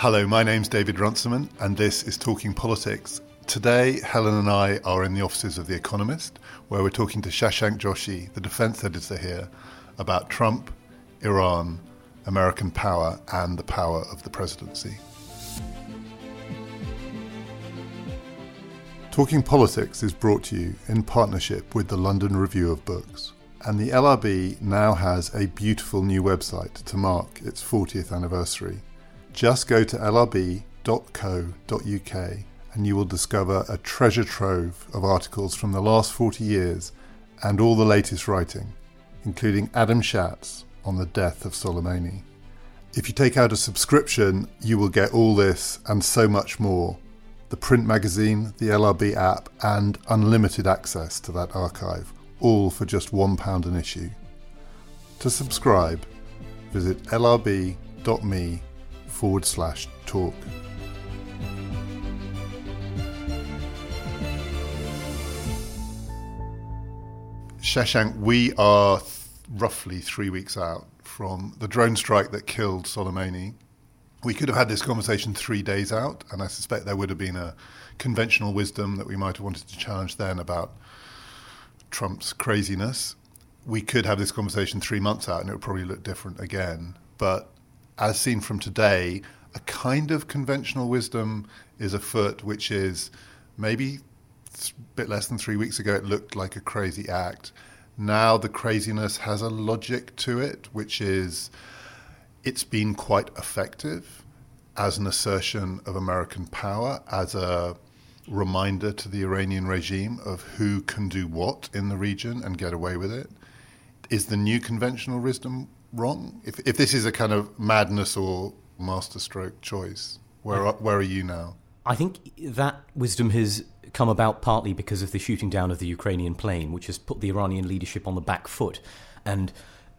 Hello, my name's David Runciman, and this is Talking Politics. Today, Helen and I are in the offices of The Economist, where we're talking to Shashank Joshi, the defense editor here, about Trump, Iran, American power, and the power of the presidency. Talking Politics is brought to you in partnership with the London Review of Books. And the LRB now has a beautiful new website to mark its 40th anniversary. Just go to lrb.co.uk and you will discover a treasure trove of articles from the last 40 years and all the latest writing, including Adam Schatz on the death of Soleimani. If you take out a subscription, you will get all this and so much more the print magazine, the LRB app, and unlimited access to that archive, all for just £1 an issue. To subscribe, visit lrb.me forward slash talk. Shashank, we are th- roughly three weeks out from the drone strike that killed Soleimani we could have had this conversation three days out, and I suspect there would have been a conventional wisdom that we might have wanted to challenge then about Trump's craziness. We could have this conversation three months out, and it would probably look different again. But as seen from today, a kind of conventional wisdom is afoot, which is maybe a bit less than three weeks ago it looked like a crazy act. Now the craziness has a logic to it, which is it's been quite effective as an assertion of American power, as a reminder to the Iranian regime of who can do what in the region and get away with it. Is the new conventional wisdom wrong? If, if this is a kind of madness or masterstroke choice, where are, where are you now? I think that wisdom has come about partly because of the shooting down of the Ukrainian plane, which has put the Iranian leadership on the back foot. And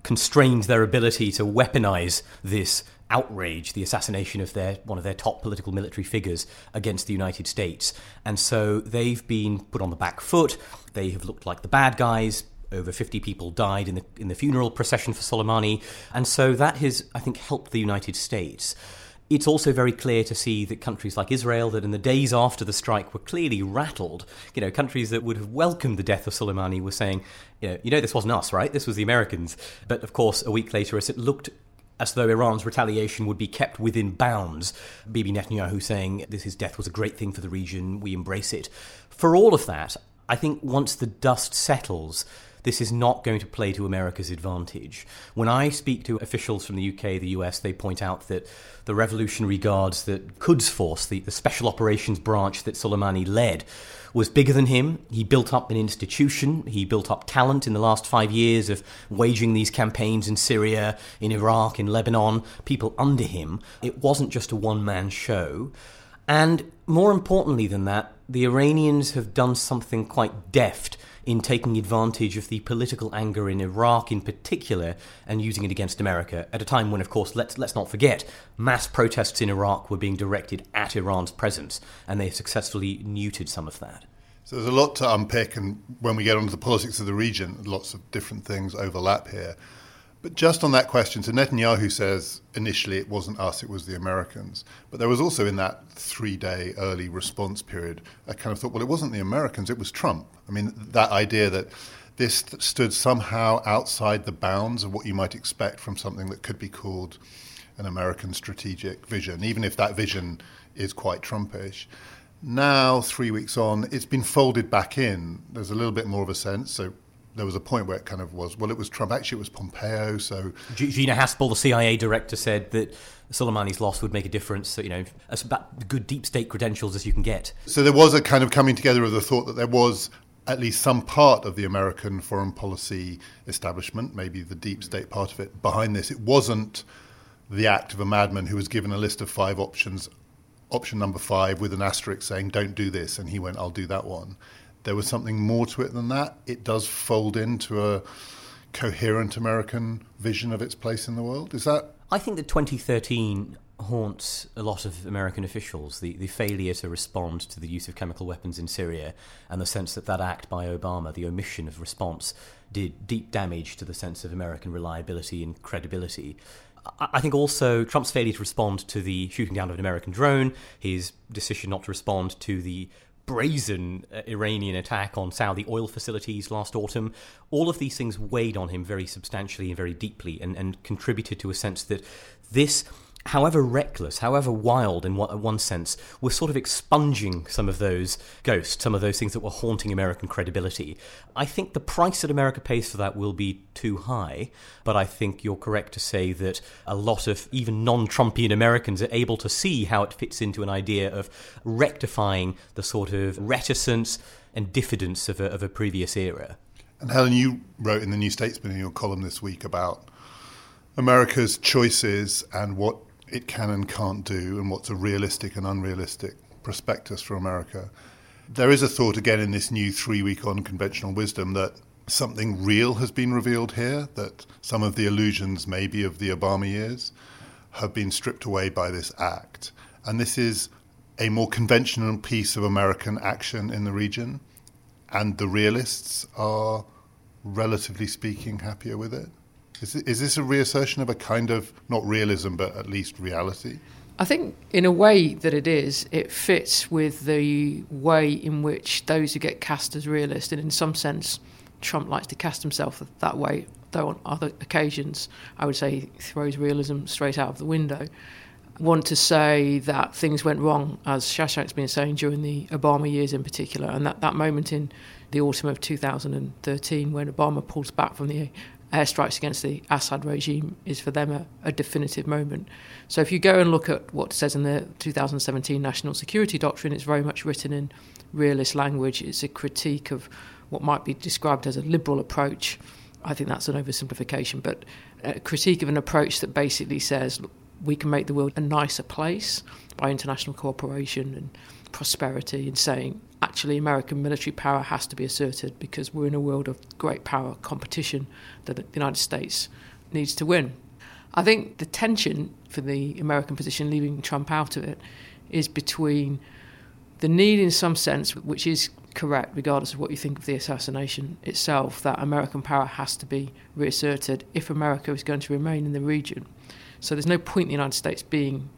constrained their ability to weaponize this outrage, the assassination of their one of their top political military figures against the United States. And so they've been put on the back foot. They have looked like the bad guys. Over 50 people died in the in the funeral procession for Soleimani, and so that has, I think, helped the United States it's also very clear to see that countries like Israel, that in the days after the strike were clearly rattled, you know, countries that would have welcomed the death of Soleimani were saying, you know, you know, this wasn't us, right? This was the Americans. But of course, a week later, as it looked as though Iran's retaliation would be kept within bounds. Bibi Netanyahu saying this his death was a great thing for the region, we embrace it. For all of that, I think once the dust settles, this is not going to play to America's advantage. When I speak to officials from the UK, the US, they point out that the Revolutionary Guards, that Quds Force, the, the special operations branch that Soleimani led, was bigger than him. He built up an institution. He built up talent in the last five years of waging these campaigns in Syria, in Iraq, in Lebanon, people under him. It wasn't just a one man show. And more importantly than that, the Iranians have done something quite deft in taking advantage of the political anger in Iraq in particular and using it against America at a time when, of course, let's, let's not forget, mass protests in Iraq were being directed at Iran's presence, and they successfully neutered some of that. So there's a lot to unpick, and when we get onto the politics of the region, lots of different things overlap here. But just on that question, so Netanyahu says initially it wasn't us, it was the Americans. But there was also in that three day early response period, I kind of thought, well, it wasn't the Americans, it was Trump. I mean, that idea that this stood somehow outside the bounds of what you might expect from something that could be called an American strategic vision, even if that vision is quite Trumpish. Now, three weeks on, it's been folded back in. There's a little bit more of a sense. So there was a point where it kind of was, well, it was Trump. Actually, it was Pompeo. So Gina Haspel, the CIA director, said that Soleimani's loss would make a difference. So, you know, as about good deep state credentials as you can get. So there was a kind of coming together of the thought that there was at least some part of the American foreign policy establishment, maybe the deep state part of it, behind this. It wasn't the act of a madman who was given a list of five options, option number five with an asterisk saying, don't do this, and he went, I'll do that one there was something more to it than that. It does fold into a coherent American vision of its place in the world. Is that? I think that 2013 haunts a lot of American officials. The, the failure to respond to the use of chemical weapons in Syria and the sense that that act by Obama, the omission of response, did deep damage to the sense of American reliability and credibility. I think also Trump's failure to respond to the shooting down of an American drone, his decision not to respond to the brazen uh, Iranian attack on Saudi oil facilities last autumn, all of these things weighed on him very substantially and very deeply and, and contributed to a sense that this however reckless, however wild in one sense, we're sort of expunging some of those ghosts, some of those things that were haunting American credibility. I think the price that America pays for that will be too high, but I think you're correct to say that a lot of even non Trumpian Americans are able to see how it fits into an idea of rectifying the sort of reticence and diffidence of a, of a previous era. And Helen, you wrote in the New Statesman in your column this week about America's choices and what it can and can't do and what's a realistic and unrealistic prospectus for America. There is a thought again in this new three week on conventional wisdom that something real has been revealed here, that some of the illusions, maybe of the Obama years, have been stripped away by this act. And this is a more conventional piece of American action in the region, and the realists are, relatively speaking, happier with it. Is, is this a reassertion of a kind of, not realism, but at least reality? I think, in a way that it is, it fits with the way in which those who get cast as realist, and in some sense, Trump likes to cast himself that way, though on other occasions, I would say he throws realism straight out of the window. Want to say that things went wrong, as Shashank's been saying during the Obama years in particular, and that, that moment in the autumn of 2013 when Obama pulls back from the airstrikes against the Assad regime is for them a, a, definitive moment. So if you go and look at what says in the 2017 National Security Doctrine, it's very much written in realist language. It's a critique of what might be described as a liberal approach. I think that's an oversimplification, but a critique of an approach that basically says we can make the world a nicer place by international cooperation and prosperity and saying actually American military power has to be asserted because we're in a world of great power competition that the United States needs to win. I think the tension for the American position, leaving Trump out of it, is between the need, in some sense, which is correct, regardless of what you think of the assassination itself, that American power has to be reasserted if America is going to remain in the region. So there's no point in the United States being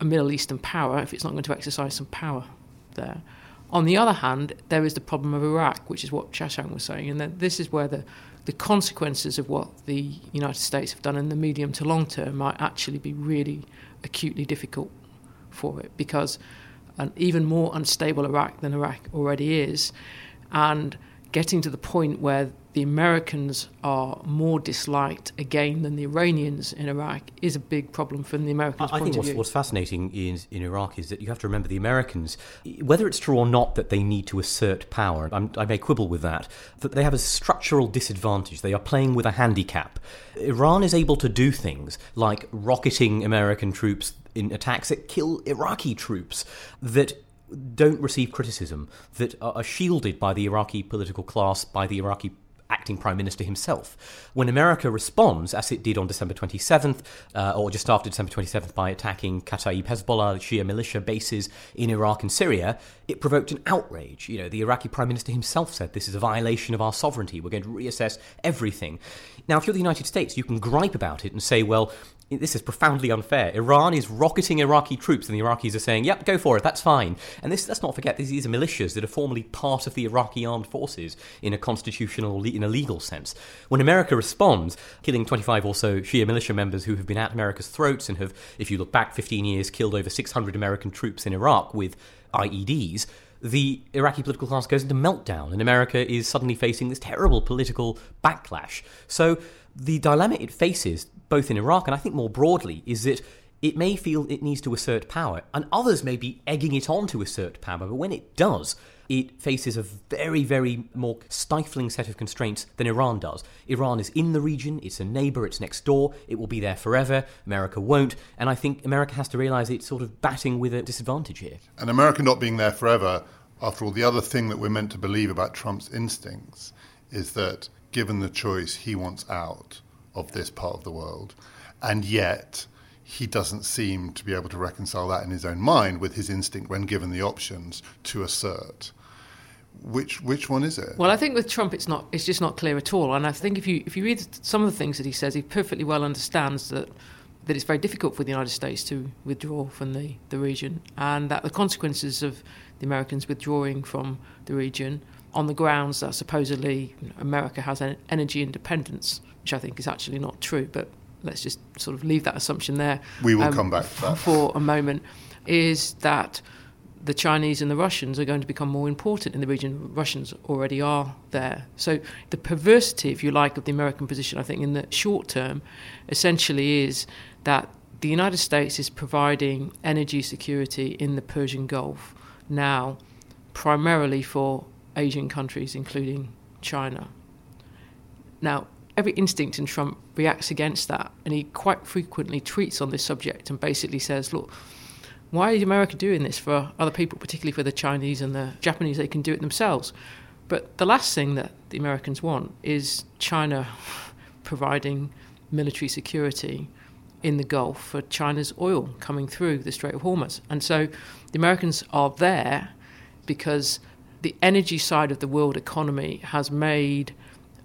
a Middle Eastern power if it's not going to exercise some power there. On the other hand, there is the problem of Iraq, which is what Shashank was saying, and this is where the, the consequences of what the United States have done in the medium to long term might actually be really acutely difficult for it because an even more unstable Iraq than Iraq already is, and getting to the point where the Americans are more disliked again than the Iranians in Iraq is a big problem from the Americans' I, point think of what's, what's fascinating in, in Iraq is that you have to remember the Americans, whether it's true or not that they need to assert power, I'm, i may quibble with that, that they have a structural disadvantage. They are playing with a handicap. Iran is able to do things like rocketing American troops in attacks that kill Iraqi troops that don't receive criticism, that are shielded by the Iraqi political class, by the Iraqi acting prime minister himself. When America responds, as it did on December 27th, uh, or just after December 27th, by attacking Kataib Hezbollah, Shia militia bases in Iraq and Syria, it provoked an outrage. You know, the Iraqi prime minister himself said this is a violation of our sovereignty. We're going to reassess everything. Now, if you're the United States, you can gripe about it and say, well, this is profoundly unfair. Iran is rocketing Iraqi troops, and the Iraqis are saying, "Yep, go for it. That's fine." And this, let's not forget, these are militias that are formally part of the Iraqi armed forces in a constitutional, in a legal sense. When America responds, killing 25 or so Shia militia members who have been at America's throats and have, if you look back 15 years, killed over 600 American troops in Iraq with IEDs the Iraqi political class goes into meltdown, and America is suddenly facing this terrible political backlash. So the dilemma it faces, both in Iraq and I think more broadly, is that it may feel it needs to assert power, and others may be egging it on to assert power, but when it does, it faces a very, very more stifling set of constraints than Iran does. Iran is in the region, it's a neighbor, it's next door, it will be there forever. America won't, and I think America has to realize it's sort of batting with a disadvantage here. And America not being there forever, after all, the other thing that we're meant to believe about Trump's instincts is that given the choice, he wants out of this part of the world. And yet, he doesn't seem to be able to reconcile that in his own mind with his instinct when given the options to assert. Which which one is it? Well, I think with Trump, it's not. It's just not clear at all. And I think if you if you read some of the things that he says, he perfectly well understands that that it's very difficult for the United States to withdraw from the, the region, and that the consequences of the Americans withdrawing from the region on the grounds that supposedly America has energy independence, which I think is actually not true, but let's just sort of leave that assumption there. We will um, come back. For a moment, is that the Chinese and the Russians are going to become more important in the region. Russians already are there. So the perversity, if you like, of the American position, I think, in the short term, essentially is that the United States is providing energy security in the Persian Gulf now, primarily for Asian countries, including China. Now, every instinct in Trump reacts against that, and he quite frequently tweets on this subject and basically says, look, why is America doing this for other people, particularly for the Chinese and the Japanese? They can do it themselves. But the last thing that the Americans want is China providing military security in the Gulf for China's oil coming through the Strait of Hormuz. And so the Americans are there because the energy side of the world economy has made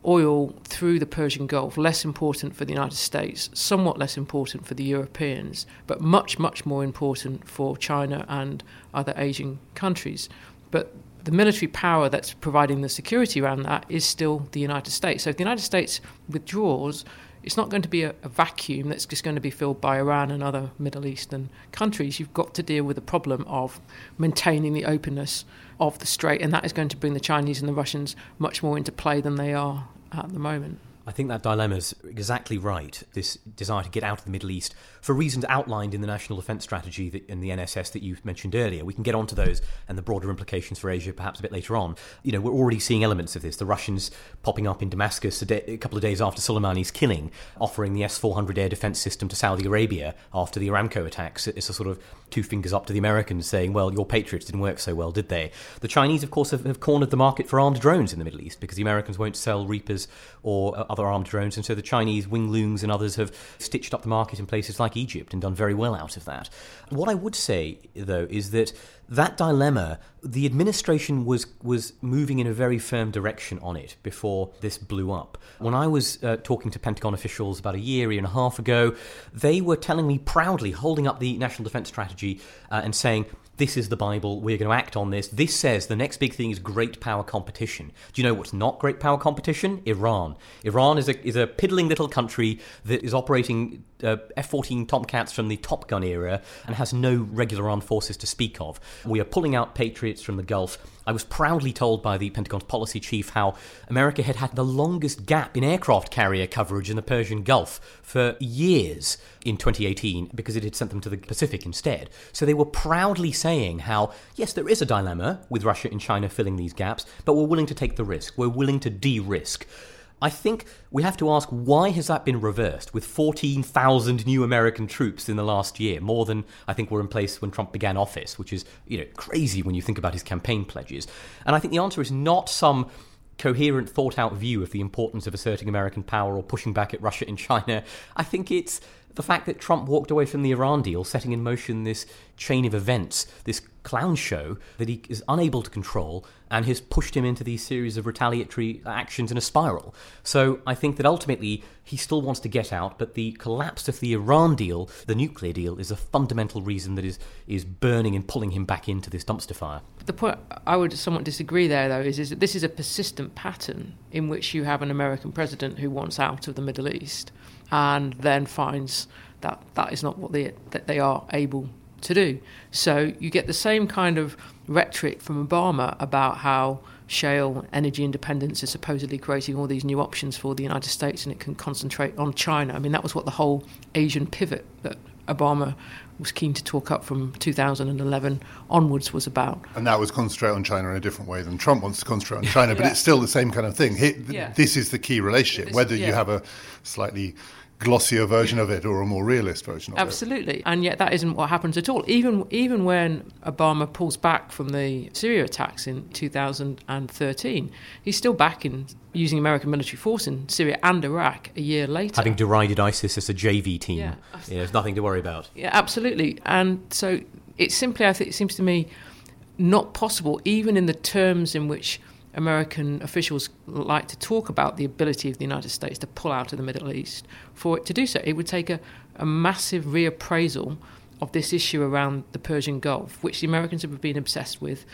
oil through the Persian Gulf less important for the United States, somewhat less important for the Europeans, but much, much more important for China and other Asian countries. But the military power that's providing the security around that is still the United States. So if the United States withdraws, it's not going to be a, a, vacuum that's just going to be filled by Iran and other Middle Eastern countries. You've got to deal with the problem of maintaining the openness of the strait, and that is going to bring the Chinese and the Russians much more into play than they are at the moment. I think that dilemma is exactly right. This desire to get out of the Middle East for reasons outlined in the National Defence Strategy that, and the NSS that you mentioned earlier. We can get onto those and the broader implications for Asia perhaps a bit later on. You know, we're already seeing elements of this. The Russians popping up in Damascus a, a couple of days after Soleimani's killing, offering the S 400 air defence system to Saudi Arabia after the Aramco attacks. It's a sort of two fingers up to the Americans saying, well, your Patriots didn't work so well, did they? The Chinese, of course, have, have cornered the market for armed drones in the Middle East because the Americans won't sell Reapers or uh, other armed drones. And so the Chinese Wing Loons and others have stitched up the market in places like Egypt and done very well out of that. What I would say, though, is that that dilemma, the administration was was moving in a very firm direction on it before this blew up. When I was uh, talking to Pentagon officials about a year, year and a half ago, they were telling me proudly, holding up the National Defense Strategy uh, and saying, this is the Bible, we're going to act on this. This says the next big thing is great power competition. Do you know what's not great power competition? Iran. Iran is a, is a piddling little country that is operating uh, F 14 Tomcats from the Top Gun era and has no regular armed forces to speak of. We are pulling out Patriots from the Gulf. I was proudly told by the Pentagon's policy chief how America had had the longest gap in aircraft carrier coverage in the Persian Gulf for years in 2018 because it had sent them to the Pacific instead. So they were proudly saying how, yes, there is a dilemma with Russia and China filling these gaps, but we're willing to take the risk. We're willing to de risk. I think we have to ask why has that been reversed with 14,000 new American troops in the last year, more than I think were in place when Trump began office, which is, you know, crazy when you think about his campaign pledges. And I think the answer is not some coherent thought out view of the importance of asserting American power or pushing back at Russia and China. I think it's the fact that Trump walked away from the Iran deal, setting in motion this chain of events, this clown show that he is unable to control and has pushed him into these series of retaliatory actions in a spiral. So I think that ultimately he still wants to get out, but the collapse of the Iran deal, the nuclear deal, is a fundamental reason that is, is burning and pulling him back into this dumpster fire. The point I would somewhat disagree there, though, is, is that this is a persistent pattern in which you have an American president who wants out of the Middle East and then finds that that is not what they, that they are able to do. So you get the same kind of rhetoric from Obama about how shale energy independence is supposedly creating all these new options for the United States and it can concentrate on China. I mean, that was what the whole Asian pivot that Obama was keen to talk up from 2011 onwards was about. And that was concentrate on China in a different way than Trump wants to concentrate on China, yeah. but it's still the same kind of thing. yeah. This is the key relationship, this, whether yeah. you have a slightly glossier version of it or a more realist version of Absolutely. it. Absolutely. And yet that isn't what happens at all. Even even when Obama pulls back from the Syria attacks in 2013, he's still back in using American military force in Syria and Iraq a year later. Having derided ISIS as a JV team. Yeah. yeah there's nothing to worry about. Yeah, absolutely. And so it's simply I think it seems to me not possible even in the terms in which American officials like to talk about the ability of the United States to pull out of the Middle East. For it to do so, it would take a, a massive reappraisal of this issue around the Persian Gulf, which the Americans have been obsessed with,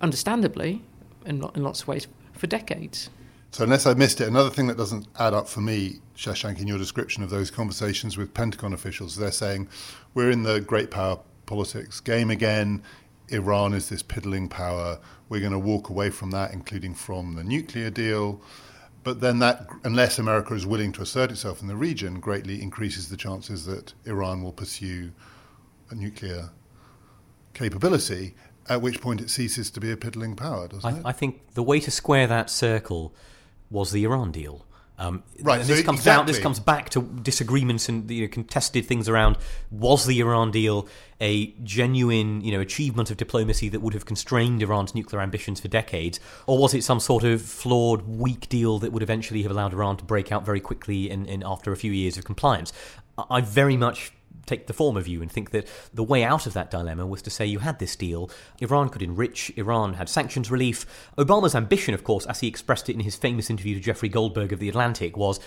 understandably, in, in lots of ways, for decades. So, unless I missed it, another thing that doesn't add up for me, Shashank, in your description of those conversations with Pentagon officials, they're saying we're in the great power politics game again. Iran is this piddling power. We're going to walk away from that, including from the nuclear deal. But then that, unless America is willing to assert itself in the region, greatly increases the chances that Iran will pursue a nuclear capability, at which point it ceases to be a piddling power, doesn't I, it? I think the way to square that circle was the Iran deal. Um, Right, and so this comes down. This comes back to disagreements and you know, contested things around was the Iran deal a genuine, you know, achievement of diplomacy that would have constrained Iran's nuclear ambitions for decades, or was it some sort of flawed, weak deal that would eventually have allowed Iran to break out very quickly and, and after a few years of compliance? I very much take the former view and think that the way out of that dilemma was to say you had this deal, Iran could enrich, Iran had sanctions relief. Obama's ambition, of course, as he expressed it in his famous interview to Jeffrey Goldberg of The Atlantic, was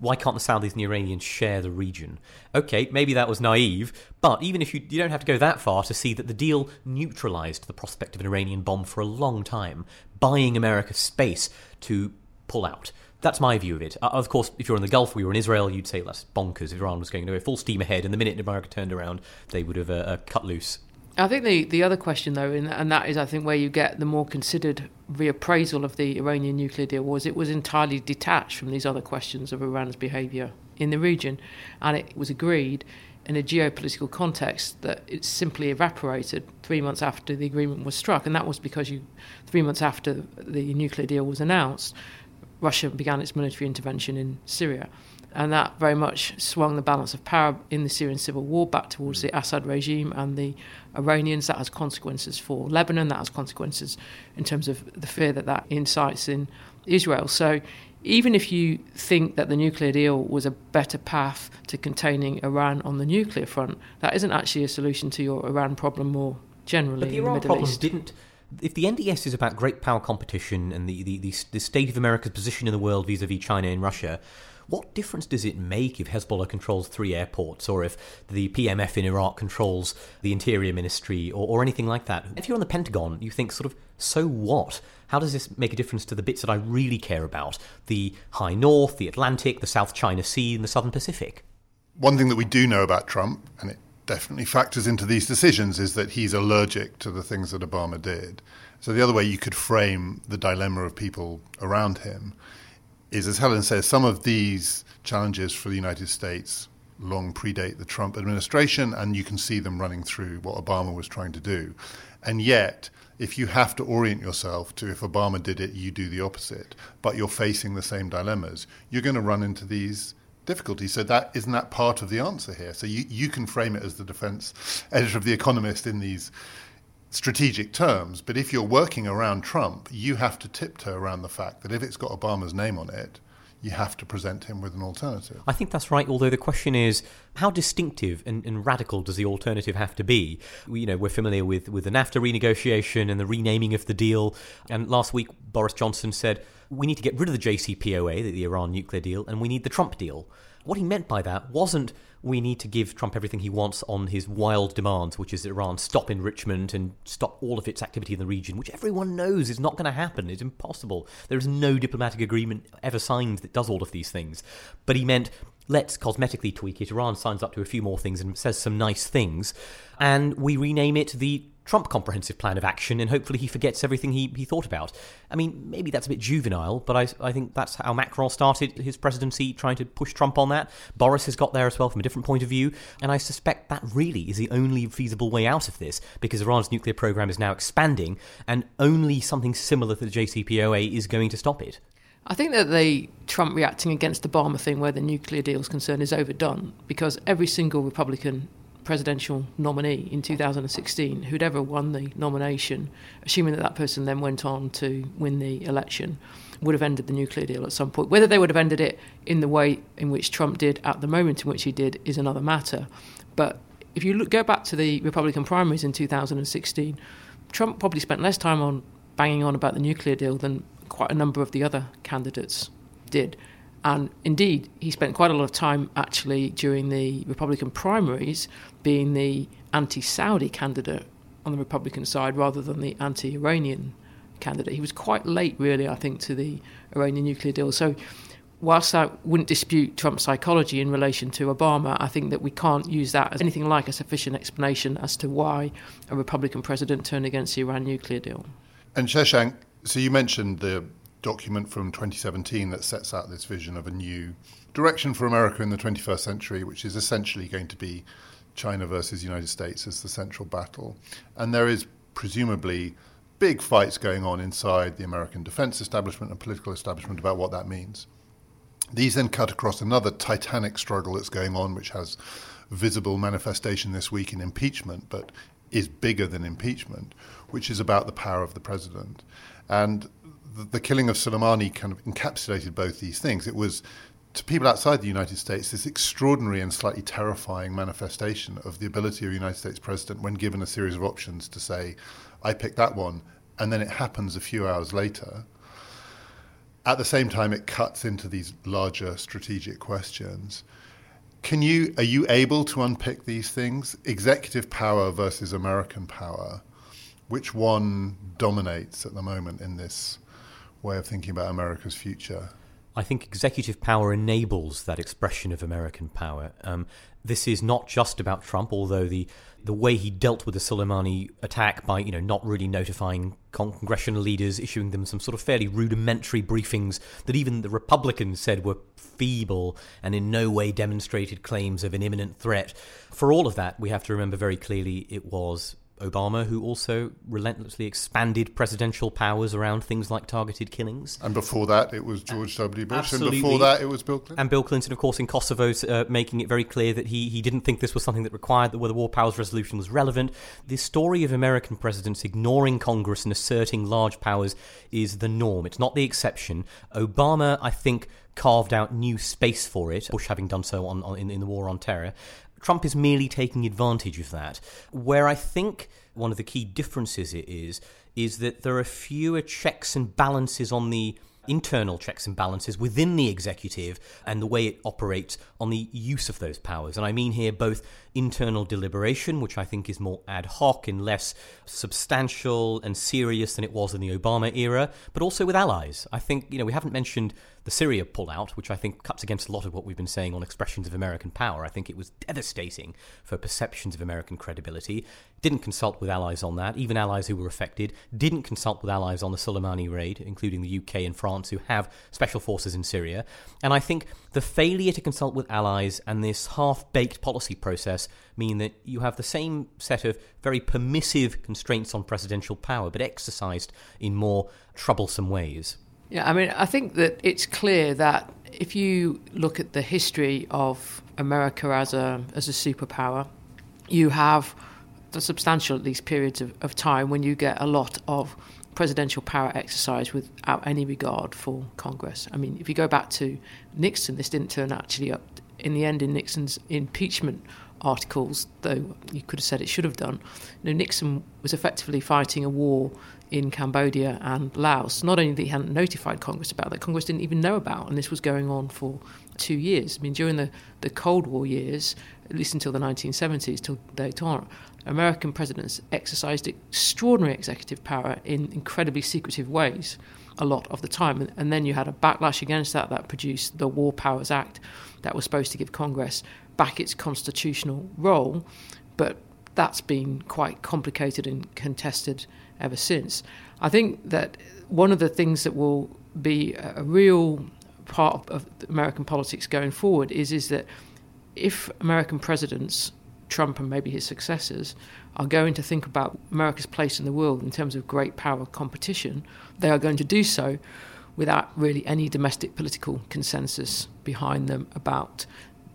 why can't the Saudis and the Iranians share the region? Okay, maybe that was naive, but even if you, you don't have to go that far to see that the deal neutralized the prospect of an Iranian bomb for a long time, buying America space to pull out. That's my view of it. Uh, of course, if you're in the Gulf, we were in Israel, you'd say that's bonkers. If Iran was going to go full steam ahead, and the minute America turned around, they would have uh, uh, cut loose. I think the, the other question, though, and, and that is, I think, where you get the more considered reappraisal of the Iranian nuclear deal was it was entirely detached from these other questions of Iran's behaviour in the region, and it was agreed in a geopolitical context that it simply evaporated three months after the agreement was struck, and that was because you, three months after the nuclear deal was announced, Russia began its military intervention in Syria. And that very much swung the balance of power in the Syrian civil war back towards the Assad regime and the Iranians. That has consequences for Lebanon, that has consequences in terms of the fear that that incites in Israel. So even if you think that the nuclear deal was a better path to containing Iran on the nuclear front, that isn't actually a solution to your Iran problem more generally But the in the Iran Middle problem East. didn't. If the NDS is about great power competition and the, the, the, the state of America's position in the world vis a vis China and Russia, what difference does it make if Hezbollah controls three airports or if the PMF in Iraq controls the Interior Ministry or, or anything like that? If you're on the Pentagon, you think, sort of, so what? How does this make a difference to the bits that I really care about? The High North, the Atlantic, the South China Sea, and the Southern Pacific? One thing that we do know about Trump, and it definitely factors into these decisions, is that he's allergic to the things that Obama did. So the other way you could frame the dilemma of people around him is, as Helen says, some of these challenges for the United States long predate the Trump administration, and you can see them running through what Obama was trying to do. And yet, if you have to orient yourself to if Obama did it, you do the opposite, but you're facing the same dilemmas, you're going to run into these difficulties. So that isn't that part of the answer here. So you, you can frame it as the defense editor of The Economist in these strategic terms, but if you're working around Trump, you have to tiptoe around the fact that if it's got Obama's name on it, you have to present him with an alternative. I think that's right. Although the question is, how distinctive and, and, radical does the alternative have to be? We, you know, we're familiar with with the NAFTA renegotiation and the renaming of the deal. And last week, Boris Johnson said we need to get rid of the JCPOA, the, the Iran nuclear deal, and we need the Trump deal. What he meant by that wasn't we need to give Trump everything he wants on his wild demands, which is that Iran stop enrichment and stop all of its activity in the region, which everyone knows is not going to happen. It's impossible. There is no diplomatic agreement ever signed that does all of these things. But he meant let's cosmetically tweak it. Iran signs up to a few more things and says some nice things, and we rename it the Trump Comprehensive Plan of Action, and hopefully he forgets everything he, he thought about. I mean, maybe that's a bit juvenile, but I, I think that's how Macron started his presidency, trying to push Trump on that. Boris has got there as well from a different point of view, and I suspect that really is the only feasible way out of this, because Iran's nuclear program is now expanding, and only something similar to the JCPOA is going to stop it. I think that the Trump reacting against the Obama thing, where the nuclear deal is concerned, is overdone because every single Republican presidential nominee in 2016 who'd ever won the nomination, assuming that that person then went on to win the election, would have ended the nuclear deal at some point. Whether they would have ended it in the way in which Trump did at the moment in which he did is another matter. But if you look, go back to the Republican primaries in 2016, Trump probably spent less time on banging on about the nuclear deal than quite a number of the other candidates did. And indeed, he spent quite a lot of time actually during the Republican primaries being the anti Saudi candidate on the Republican side rather than the anti Iranian candidate. He was quite late, really, I think, to the Iranian nuclear deal. So, whilst I wouldn't dispute Trump's psychology in relation to Obama, I think that we can't use that as anything like a sufficient explanation as to why a Republican president turned against the Iran nuclear deal. And Shashank, so you mentioned the document from 2017 that sets out this vision of a new direction for America in the 21st century, which is essentially going to be China versus United States as the central battle. And there is presumably big fights going on inside the American defense establishment and political establishment about what that means. These then cut across another titanic struggle that's going on, which has visible manifestation this week in impeachment, but is bigger than impeachment, which is about the power of the president. And the, the killing of Soleimani kind of encapsulated both these things. It was to people outside the United States, this extraordinary and slightly terrifying manifestation of the ability of a United States president, when given a series of options, to say, I pick that one, and then it happens a few hours later. At the same time, it cuts into these larger strategic questions. Can you are you able to unpick these things? Executive power versus American power. Which one dominates at the moment in this way of thinking about America's future? I think executive power enables that expression of American power. Um, this is not just about Trump, although the the way he dealt with the Soleimani attack by you know not really notifying congressional leaders, issuing them some sort of fairly rudimentary briefings that even the Republicans said were feeble and in no way demonstrated claims of an imminent threat. For all of that, we have to remember very clearly it was Obama, who also relentlessly expanded presidential powers around things like targeted killings. And before that, it was George W. Bush. Absolutely. And before that, it was Bill Clinton. And Bill Clinton, of course, in Kosovo, uh, making it very clear that he, he didn't think this was something that required that the War Powers Resolution was relevant. The story of American presidents ignoring Congress and asserting large powers is the norm. It's not the exception. Obama, I think, carved out new space for it, Bush having done so on, on in, in the war on terror. Trump is merely taking advantage of that. Where I think one of the key differences it is, is that there are fewer checks and balances on the internal checks and balances within the executive and the way it operates on the use of those powers. And I mean here both internal deliberation, which I think is more ad hoc and less substantial and serious than it was in the Obama era, but also with allies. I think, you know, we haven't mentioned the Syria pullout, which I think cuts against a lot of what we've been saying on expressions of American power. I think it was devastating for perceptions of American credibility. Didn't consult with allies on that, even allies who were affected. Didn't consult with allies on the Soleimani raid, including the UK and France, who have special forces in Syria. And I think the failure to consult with allies and this half baked policy process mean that you have the same set of very permissive constraints on presidential power, but exercised in more troublesome ways. Yeah, I mean, I think that it's clear that if you look at the history of America as a as a superpower, you have the substantial, at least, periods of, of time when you get a lot of presidential power exercise without any regard for Congress. I mean, if you go back to Nixon, this didn't turn actually up in the end in Nixon's impeachment articles, though you could have said it should have done. You know, Nixon was effectively fighting a war in Cambodia and Laos. Not only that he hadn't notified Congress about that, Congress didn't even know about, and this was going on for two years. I mean, during the, the Cold War years, at least until the 1970s, till détente, American presidents exercised extraordinary executive power in incredibly secretive ways a lot of the time. And then you had a backlash against that that produced the War Powers Act that was supposed to give Congress back its constitutional role. But that's been quite complicated and contested ever since. I think that one of the things that will be a real part of American politics going forward is is that if American presidents, Trump and maybe his successors, are going to think about America's place in the world in terms of great power competition, they are going to do so without really any domestic political consensus behind them about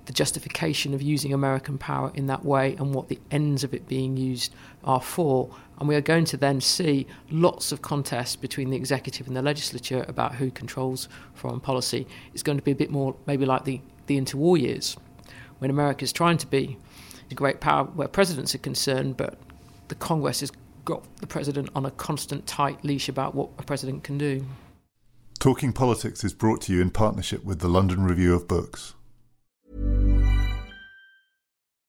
the justification of using American power in that way and what the ends of it being used are for. And we are going to then see lots of contests between the executive and the legislature about who controls foreign policy. It's going to be a bit more maybe like the, the interwar years when America is trying to be a great power where presidents are concerned, but the Congress has got the president on a constant tight leash about what a president can do. Talking Politics is brought to you in partnership with the London Review of Books.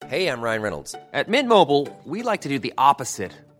Hey, I'm Ryan Reynolds. At Mint Mobile, we like to do the opposite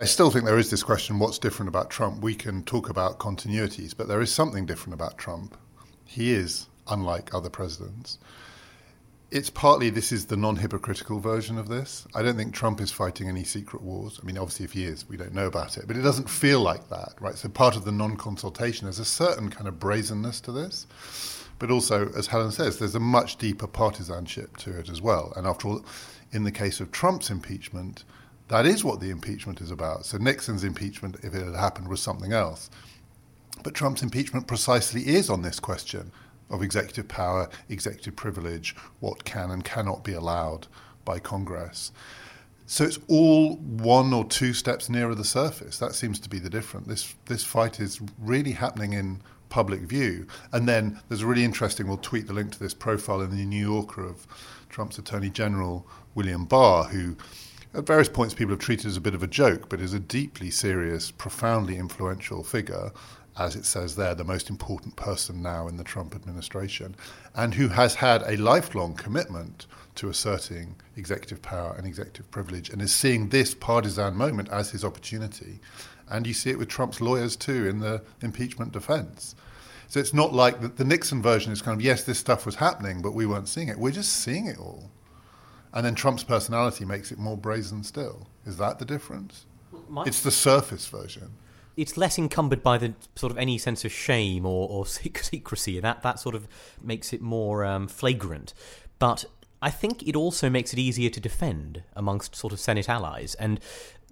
I still think there is this question what's different about Trump? We can talk about continuities, but there is something different about Trump. He is unlike other presidents. It's partly this is the non hypocritical version of this. I don't think Trump is fighting any secret wars. I mean, obviously, if he is, we don't know about it, but it doesn't feel like that, right? So, part of the non consultation, there's a certain kind of brazenness to this. But also, as Helen says, there's a much deeper partisanship to it as well. And after all, in the case of Trump's impeachment, that is what the impeachment is about. So Nixon's impeachment, if it had happened, was something else. But Trump's impeachment precisely is on this question of executive power, executive privilege, what can and cannot be allowed by Congress. So it's all one or two steps nearer the surface. That seems to be the difference. This this fight is really happening in public view. And then there's a really interesting. We'll tweet the link to this profile in the New Yorker of Trump's Attorney General William Barr, who at various points people have treated as a bit of a joke, but is a deeply serious, profoundly influential figure, as it says there, the most important person now in the Trump administration, and who has had a lifelong commitment to asserting executive power and executive privilege, and is seeing this partisan moment as his opportunity. And you see it with Trump's lawyers too in the impeachment defense. So it's not like the, the Nixon version is kind of, yes, this stuff was happening, but we weren't seeing it. We're just seeing it all. And then Trump's personality makes it more brazen still. Is that the difference? My, it's the surface version. It's less encumbered by the sort of any sense of shame or, or secrecy. That that sort of makes it more um, flagrant. But I think it also makes it easier to defend amongst sort of Senate allies. And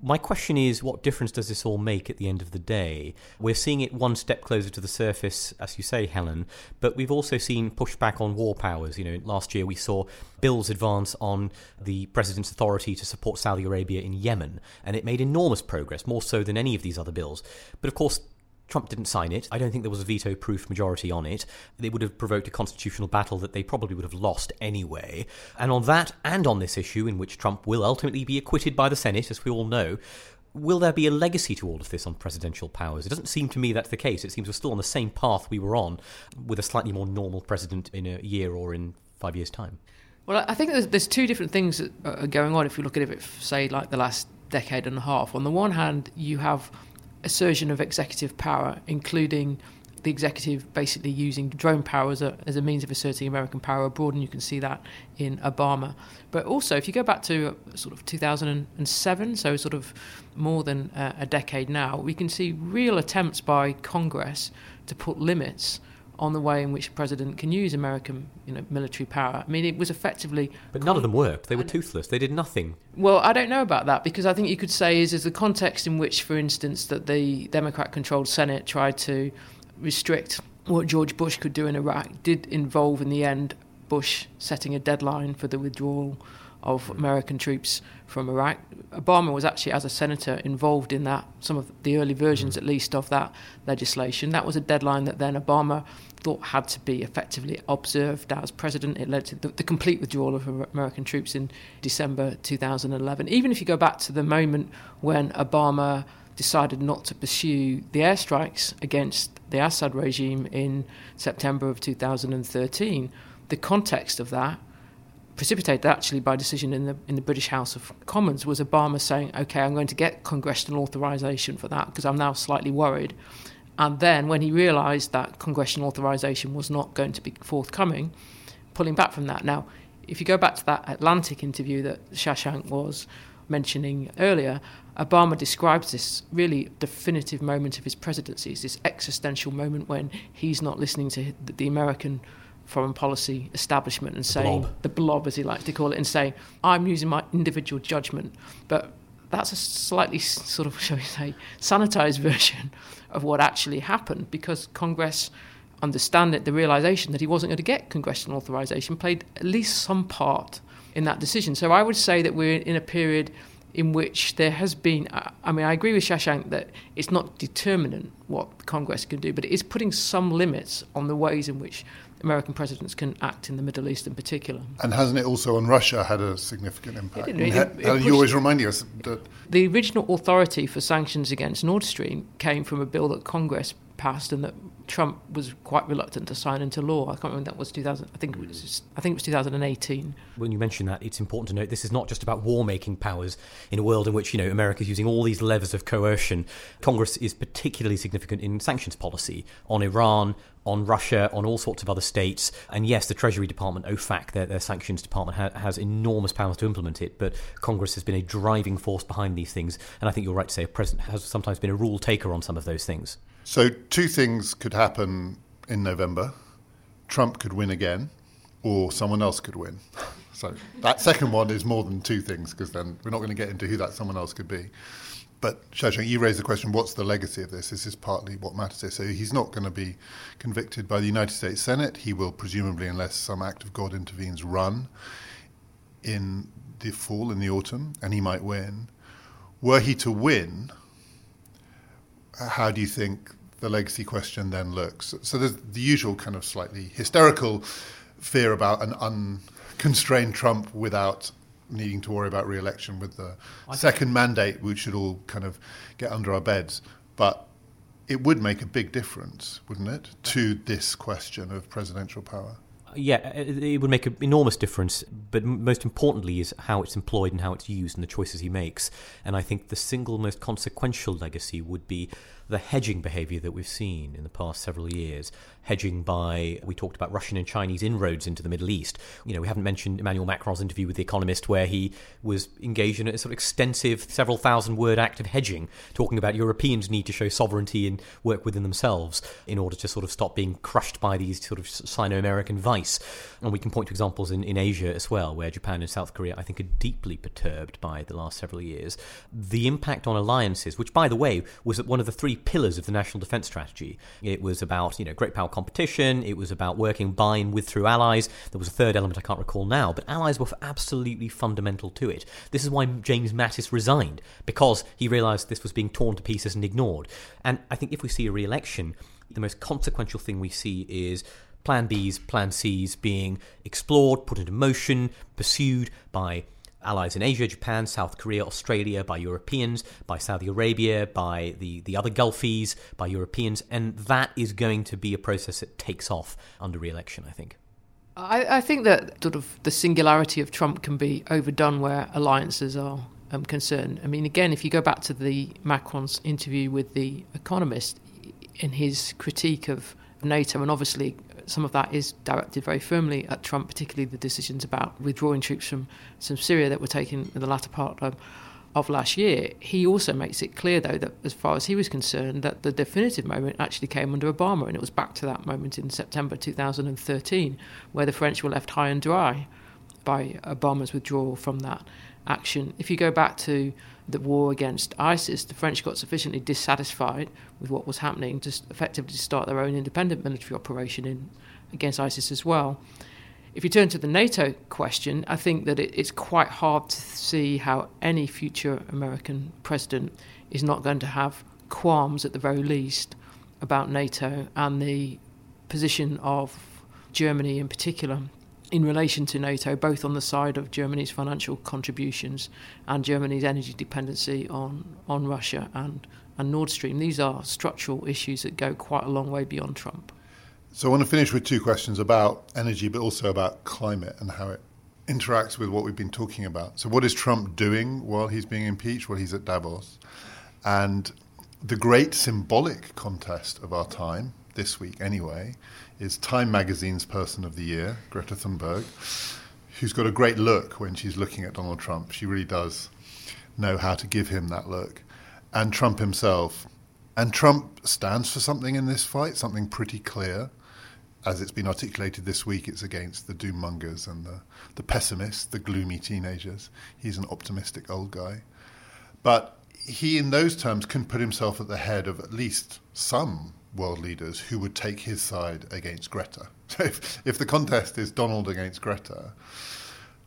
my question is, what difference does this all make at the end of the day? We're seeing it one step closer to the surface, as you say, Helen, but we've also seen pushback on war powers. You know, last year we saw bills advance on the president's authority to support Saudi Arabia in Yemen, and it made enormous progress, more so than any of these other bills. But of course, Trump didn't sign it. I don't think there was a veto proof majority on it. It would have provoked a constitutional battle that they probably would have lost anyway. And on that, and on this issue, in which Trump will ultimately be acquitted by the Senate, as we all know, will there be a legacy to all of this on presidential powers? It doesn't seem to me that's the case. It seems we're still on the same path we were on with a slightly more normal president in a year or in five years' time. Well, I think there's, there's two different things that are going on if you look at it, say, like the last decade and a half. On the one hand, you have assertion of executive power, including the executive basically using drone power as a, as a means of asserting American power abroad, and you can see that in Obama. But also, if you go back to uh, sort of 2007, so sort of more than uh, a decade now, we can see real attempts by Congress to put limits on the way in which a president can use American you know, military power. I mean, it was effectively. But none of them worked. They were toothless. They did nothing. Well, I don't know about that because I think you could say is, is the context in which, for instance, that the Democrat controlled Senate tried to restrict what George Bush could do in Iraq did involve, in the end, Bush setting a deadline for the withdrawal of American troops from Iraq. Obama was actually, as a senator, involved in that, some of the early versions mm. at least of that legislation. That was a deadline that then Obama thought had to be effectively observed as president. It led to the, the complete withdrawal of American troops in December 2011. Even if you go back to the moment when Obama decided not to pursue the airstrikes against the Assad regime in September of 2013, the context of that precipitated actually by decision in the in the British House of Commons was Obama saying, "Okay, I'm going to get congressional authorization for that because I'm now slightly worried." And then when he realised that congressional authorization was not going to be forthcoming, pulling back from that. Now, if you go back to that Atlantic interview that Shashank was mentioning earlier, Obama describes this really definitive moment of his presidency, this existential moment when he's not listening to the American foreign policy establishment and saying blob. the blob, as he likes to call it, and saying I'm using my individual judgment, but that's a slightly sort of, shall we say, sanitized version of what actually happened because Congress understand it the realization that he wasn't going to get congressional authorization played at least some part in that decision. So I would say that we're in a period in which there has been, I mean, I agree with Shashank that it's not determinant what Congress can do, but it is putting some limits on the ways in which American presidents can act in the Middle East in particular. And hasn't it also on Russia had a significant impact? It, it, it, you always remind us that. The original authority for sanctions against Nord Stream came from a bill that Congress passed and that Trump was quite reluctant to sign into law. I can't remember that was 2000. I think it was. Just, I think it was 2018. When you mention that, it's important to note this is not just about war-making powers in a world in which you know America is using all these levers of coercion. Congress is particularly significant in sanctions policy on Iran, on Russia, on all sorts of other states. And yes, the Treasury Department, OFAC, their, their sanctions department, ha- has enormous powers to implement it. But Congress has been a driving force behind these things. And I think you're right to say a president has sometimes been a rule taker on some of those things. So, two things could happen in November Trump could win again, or someone else could win. So, that second one is more than two things, because then we're not going to get into who that someone else could be. But Shashank, you raised the question: What's the legacy of this? This is partly what matters here. So he's not going to be convicted by the United States Senate. He will presumably, unless some act of God intervenes, run in the fall, in the autumn, and he might win. Were he to win, how do you think the legacy question then looks? So there's the usual kind of slightly hysterical fear about an unconstrained Trump without needing to worry about re-election with the second mandate, which should all kind of get under our beds. But it would make a big difference, wouldn't it, to this question of presidential power? Yeah, uh, it would make an enormous difference. But most importantly, is how it's employed and how it's used and the choices he makes. And I think the single most consequential legacy would be the hedging behavior that we've seen in the past several years. Hedging by, we talked about Russian and Chinese inroads into the Middle East. You know, we haven't mentioned Emmanuel Macron's interview with The Economist, where he was engaged in a sort of extensive, several thousand word act of hedging, talking about Europeans need to show sovereignty and work within themselves in order to sort of stop being crushed by these sort of Sino American vice. And we can point to examples in, in Asia as well, where Japan and South Korea, I think, are deeply perturbed by the last several years. The impact on alliances, which, by the way, was one of the three pillars of the national defense strategy. It was about, you know, great power competition, it was about working by and with through allies. There was a third element I can't recall now, but allies were absolutely fundamental to it. This is why James Mattis resigned, because he realised this was being torn to pieces and ignored. And I think if we see a re election, the most consequential thing we see is plan Bs, plan Cs being explored, put into motion, pursued by allies in Asia, Japan, South Korea, Australia, by Europeans, by Saudi Arabia, by the, the other Gulfies, by Europeans, and that is going to be a process that takes off under re election, I think. I, I, think that sort of the singularity of Trump can be overdone where alliances are um, concerned. I mean, again, if you go back to the Macron's interview with the Economist, in his critique of NATO, and obviously some of that is directed very firmly at Trump, particularly the decisions about withdrawing troops from, from Syria that were taken in the latter part of, of last year. He also makes it clear, though, that as far as he was concerned, that the definitive moment actually came under Obama, and it was back to that moment in September 2013, where the French were left high and dry by Obama's withdrawal from that action. If you go back to the war against ISIS, the French got sufficiently dissatisfied with what was happening to effectively start their own independent military operation in, against ISIS as well. If you turn to the NATO question, I think that it, it's quite hard to see how any future American president is not going to have qualms, at the very least, about NATO and the position of Germany in particular in relation to NATO, both on the side of Germany's financial contributions and Germany's energy dependency on, on Russia and, and Nord Stream. These are structural issues that go quite a long way beyond Trump. So I want to finish with two questions about energy, but also about climate and how it interacts with what we've been talking about. So, what is Trump doing while he's being impeached? while he's at Davos. And the great symbolic contest of our time, this week anyway, is Time Magazine's Person of the Year, Greta Thunberg, who's got a great look when she's looking at Donald Trump. She really does know how to give him that look. And Trump himself. And Trump stands for something in this fight, something pretty clear. As it's been articulated this week, it's against the doom mongers and the, the pessimists, the gloomy teenagers. He's an optimistic old guy. But he, in those terms, can put himself at the head of at least some world leaders who would take his side against Greta. So if, if the contest is Donald against Greta,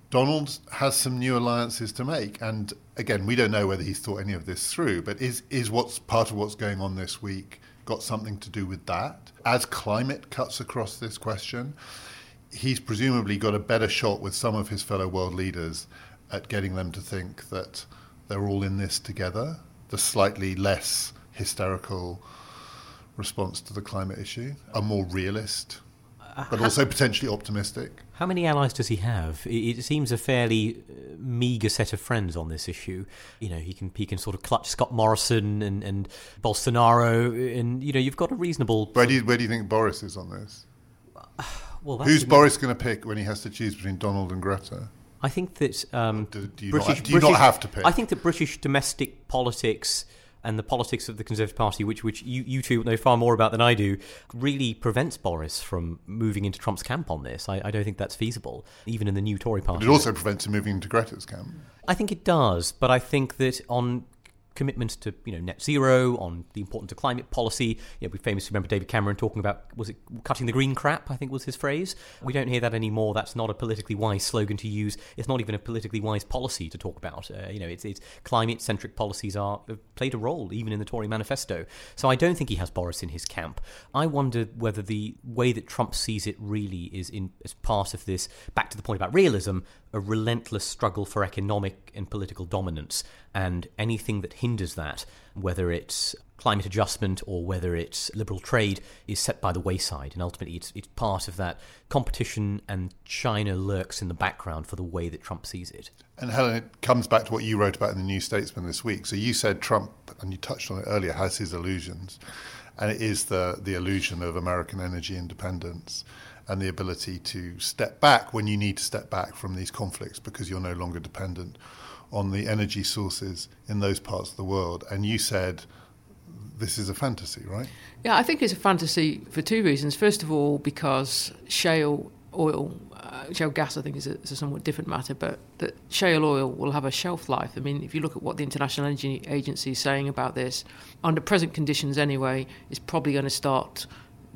Donald has some new alliances to make. And again, we don't know whether he's thought any of this through, but is, is what's part of what's going on this week got something to do with that? As climate cuts across this question, he's presumably got a better shot with some of his fellow world leaders at getting them to think that they're all in this together. The slightly less hysterical response to the climate issue, a more realist, but also potentially optimistic. How many allies does he have? It seems a fairly uh, meager set of friends on this issue. You know, he can he can sort of clutch Scott Morrison and, and Bolsonaro, and you know, you've got a reasonable. Where do you, where do you think Boris is on this? Well, Who's Boris going to pick when he has to choose between Donald and Greta? I think that um, Do, do you, British, not, do you British- not have to pick? I think that British domestic politics and the politics of the Conservative Party, which which you, you two know far more about than I do, really prevents Boris from moving into Trump's camp on this. I, I don't think that's feasible, even in the new Tory party. it also prevents him moving into Greta's camp. I think it does, but I think that on commitments to you know net zero, on the importance of climate policy, you know, we famously remember David Cameron talking about was it cutting the green crap? I think was his phrase. We don't hear that anymore. That's not a politically wise slogan to use. It's not even a politically wise policy to talk about. Uh, you know, it's, it's climate centric policies are played a role even in the Tory manifesto. So I don't think he has Boris in his camp. I wonder whether the way that Trump sees it really is in as part of this. Back to the point about realism, a relentless struggle for economic and political dominance, and anything that hinders that, whether it's climate adjustment or whether it's liberal trade, is set by the wayside. And ultimately, it's, it's part of that competition, and China lurks in the background for the way that Trump sees it. And Helen, it comes back to what you wrote about in the New Statesman this week. So you said Trump, and you touched on it earlier, has his illusions, and it is the the illusion of American energy independence and the ability to step back when you need to step back from these conflicts because you're no longer dependent on the energy sources in those parts of the world. And you said this is a fantasy, right? Yeah, I think it's a fantasy for two reasons. First of all, because shale oil, uh, shale gas, I think, is a, is a somewhat different matter, but that shale oil will have a shelf life. I mean, if you look at what the International Energy Agency is saying about this, under present conditions anyway, it's probably going to start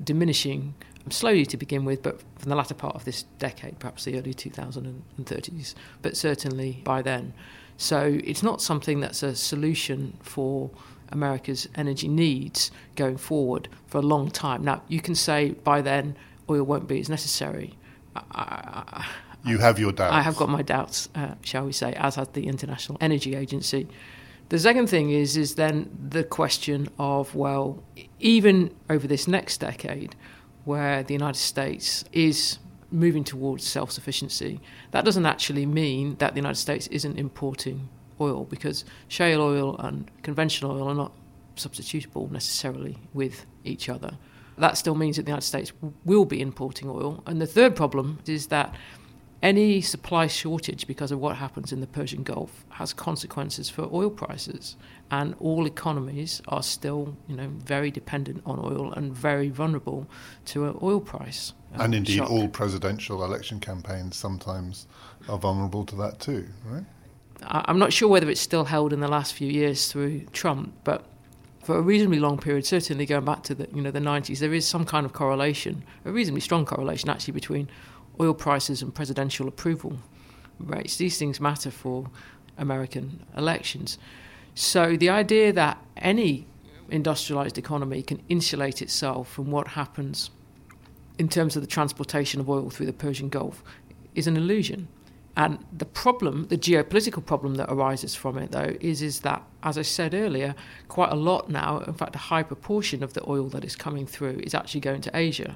diminishing slowly to begin with, but from the latter part of this decade, perhaps the early 2030s, but certainly by then. So it's not something that's a solution for America's energy needs going forward for a long time. Now, you can say by then oil won't be as necessary. I, I, You have your doubts. I have got my doubts, uh, shall we say, as has the International Energy Agency. The second thing is is then the question of well, even over this next decade, where the United States is moving towards self-sufficiency, that doesn't actually mean that the United States isn't importing oil because shale oil and conventional oil are not substitutable necessarily with each other. That still means that the United States will be importing oil. And the third problem is that any supply shortage because of what happens in the Persian Gulf has consequences for oil prices. And all economies are still, you know, very dependent on oil and very vulnerable to an oil price. uh, and indeed, shock. all presidential election campaigns sometimes are vulnerable to that too, right? I- I'm not sure whether it's still held in the last few years through Trump, but for a reasonably long period, certainly going back to the you know the 90s, there is some kind of correlation, a reasonably strong correlation actually between oil prices and presidential approval rates. These things matter for American elections. So the idea that any industrialized economy can insulate itself from what happens in terms of the transportation of oil through the Persian Gulf is an illusion. And the problem, the geopolitical problem that arises from it, though, is, is that, as I said earlier, quite a lot now, in fact, a high proportion of the oil that is coming through is actually going to Asia,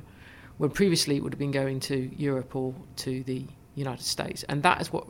when previously it would have been going to Europe or to the United States. And that is what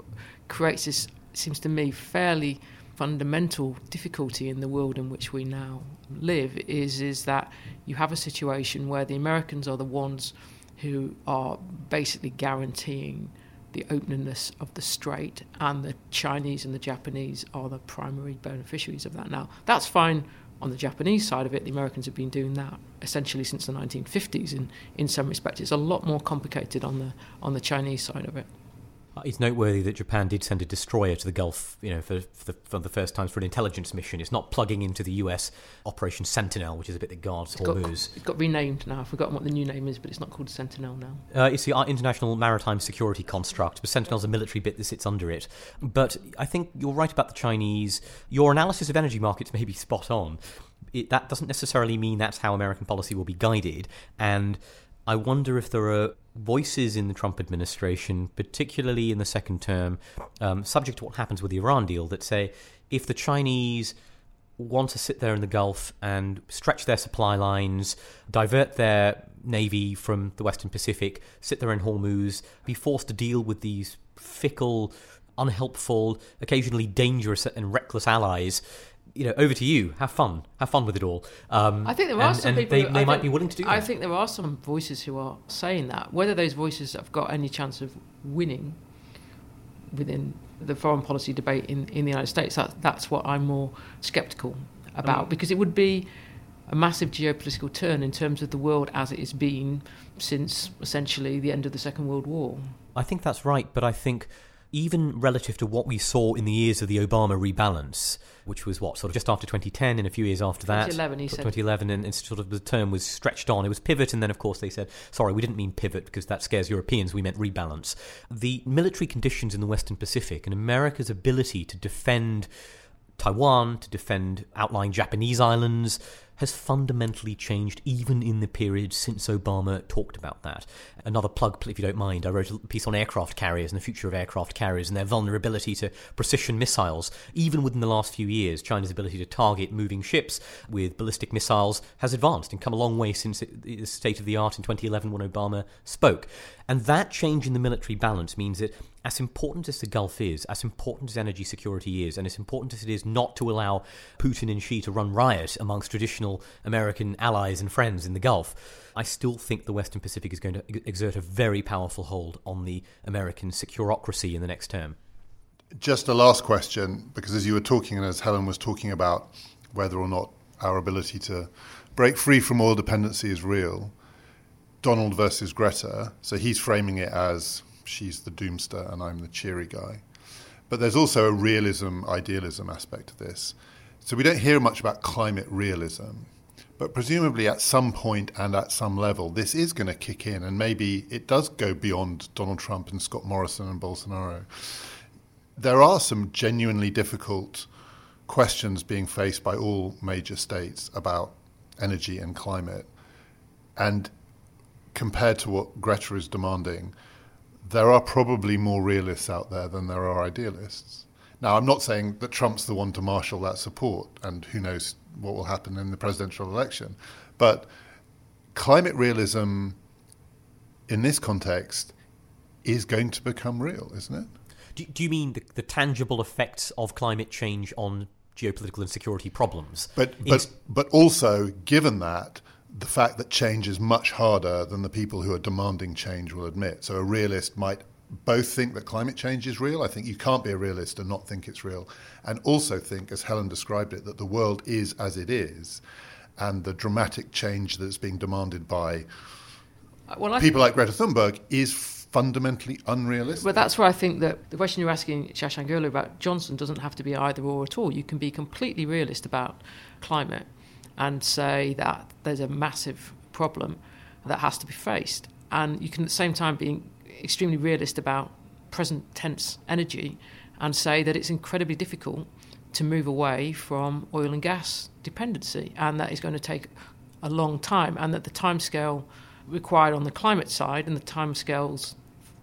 creates this, seems to me, fairly fundamental difficulty in the world in which we now live is is that you have a situation where the Americans are the ones who are basically guaranteeing the openness of the strait and the Chinese and the Japanese are the primary beneficiaries of that. Now that's fine on the Japanese side of it. The Americans have been doing that essentially since the 1950s in in some respects. It's a lot more complicated on the on the Chinese side of it It's noteworthy that Japan did send a destroyer to the Gulf, you know, for, for, the, for the first time for an intelligence mission. It's not plugging into the US Operation Sentinel, which is a bit that guards It's got, it's got renamed now. I've forgotten what the new name is, but it's not called Sentinel now. Uh, it's the uh, International Maritime Security Construct, but Sentinel's a military bit that sits under it. But I think you're right about the Chinese. Your analysis of energy markets may be spot on. It, that doesn't necessarily mean that's how American policy will be guided. And I wonder if there are voices in the Trump administration, particularly in the second term, um, subject to what happens with the Iran deal, that say if the Chinese want to sit there in the Gulf and stretch their supply lines, divert their navy from the Western Pacific, sit there in Hormuz, be forced to deal with these fickle, unhelpful, occasionally dangerous and reckless allies. You know, over to you. Have fun. Have fun with it all. Um, I think there are and, some and people. They, who- they might be willing to do that. I think there are some voices who are saying that. Whether those voices have got any chance of winning within the foreign policy debate in, in the United States, that, that's what I'm more sceptical about because it would be a massive geopolitical turn in terms of the world as it has been since essentially the end of the Second World War. I think that's right, but I think even relative to what we saw in the years of the Obama rebalance, which was what sort of just after 2010 and a few years after that, 2011, he said. 2011, and, and sort of the term was stretched on. It was pivot, and then of course they said, "Sorry, we didn't mean pivot because that scares Europeans. We meant rebalance." The military conditions in the Western Pacific and America's ability to defend Taiwan, to defend outlying Japanese islands, has fundamentally changed even in the period since Obama talked about that. Another plug, if you don't mind, I wrote a piece on aircraft carriers and the future of aircraft carriers and their vulnerability to precision missiles. Even within the last few years, China's ability to target moving ships with ballistic missiles has advanced and come a long way since the state of the art in 2011 when Obama spoke. And that change in the military balance means that as important as the Gulf is, as important as energy security is, and as important as it is not to allow Putin and Xi to run riot amongst traditional American allies and friends in the Gulf, I still think the Western Pacific is going to exert a very powerful hold on the American securocracy in the next term. Just a last question, because as you were talking and as Helen was talking about whether or not our ability to break free from oil dependency is real, Donald versus Greta, so he's framing it as she's the doomster and I'm the cheery guy. But there's also a realism, idealism aspect to this. So we don't hear much about climate realism. But presumably at some point and at some level, this is going to kick in, and maybe it does go beyond Donald Trump and Scott Morrison and Bolsonaro there are some genuinely difficult questions being faced by all major states about energy and climate. And compared to what Greta is demanding, there are probably more realists out there than there are idealists. Now, I'm not saying that Trump's the one to marshal that support, and who knows what will happen in the presidential election. But climate realism in this context is going to become real, isn't it? Do, do you mean the, the tangible effects of climate change on geopolitical and security problems? But but but also, given that the fact that change is much harder than the people who are demanding change will admit. So a realist might both think that climate change is real. I think you can't be a realist and not think it's real, and also think, as Helen described it, that the world is as it is, and the dramatic change that's being demanded by Uh, Well, people like Greta Thunberg is fundamentally unrealistic. But that's where I think that the question you're asking Shashank earlier about Johnson doesn't have to be either or at all. You can be completely realist about climate and say that there's a massive problem that has to be faced. And you can at the same time be extremely realist about present tense energy and say that it's incredibly difficult to move away from oil and gas dependency and that is going to take a long time and that the timescale required on the climate side and the timescales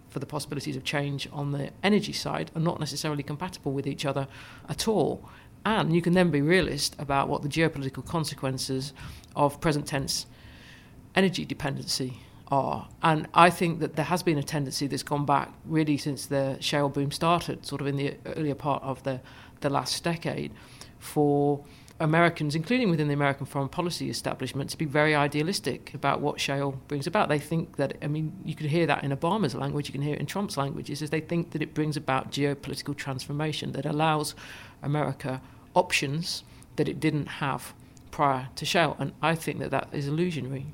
for the possibilities of change on the energy side are not necessarily compatible with each other at all. And you can then be realist about what the geopolitical consequences of present tense energy dependency are. And I think that there has been a tendency that's gone back really since the shale boom started, sort of in the earlier part of the, the last decade, for Americans, including within the American foreign policy establishment, to be very idealistic about what shale brings about. They think that, I mean, you could hear that in Obama's language, you can hear it in Trump's languages, is they think that it brings about geopolitical transformation that allows America options that it didn't have prior to shale. And I think that that is illusionary.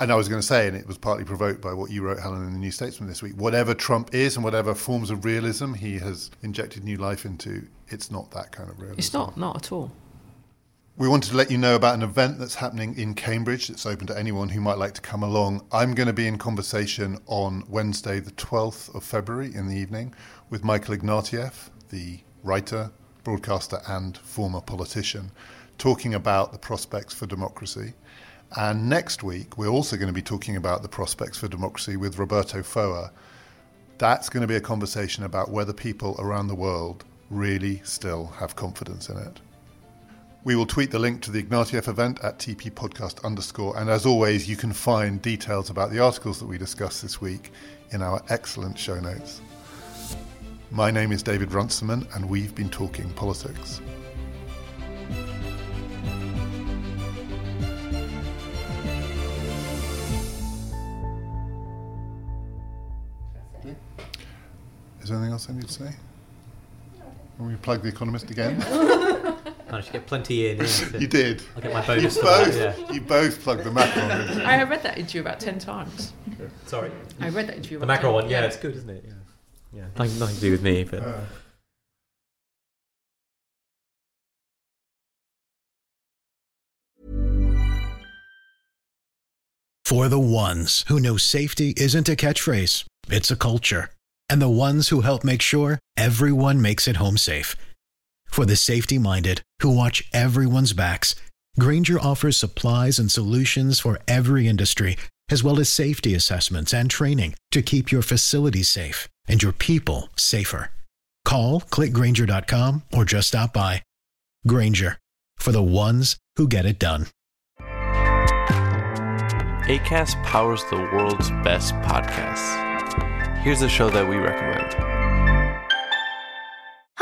And I was going to say, and it was partly provoked by what you wrote, Helen, in the New Statesman this week. Whatever Trump is, and whatever forms of realism he has injected new life into, it's not that kind of realism. It's not, not at all. We wanted to let you know about an event that's happening in Cambridge. It's open to anyone who might like to come along. I'm going to be in conversation on Wednesday, the 12th of February in the evening, with Michael Ignatieff, the writer, broadcaster, and former politician, talking about the prospects for democracy. And next week, we're also going to be talking about the prospects for democracy with Roberto Foa. That's going to be a conversation about whether people around the world really still have confidence in it. We will tweet the link to the Ignatieff event at TP Podcast underscore. And as always, you can find details about the articles that we discussed this week in our excellent show notes. My name is David Runciman, and we've been talking politics. Is there anything else I need to say? Will we plug The Economist again? Managed to get plenty in. Yeah, you did. I'll get my bonus for both, that. Yeah. you both plugged the Macron. didn't? I have read that interview about 10 times. Sorry. I read that interview The about macro 10 one. Yeah, it's good, isn't it? Yeah. Yeah. Nothing, nothing to do with me, but. Uh, For the ones who know safety isn't a catchphrase, it's a culture. And the ones who help make sure everyone makes it home safe. For the safety minded who watch everyone's backs, Grainger offers supplies and solutions for every industry, as well as safety assessments and training to keep your facilities safe and your people safer. Call clickgrainger.com or just stop by. Grainger for the ones who get it done. ACAST powers the world's best podcasts. Here's a show that we recommend.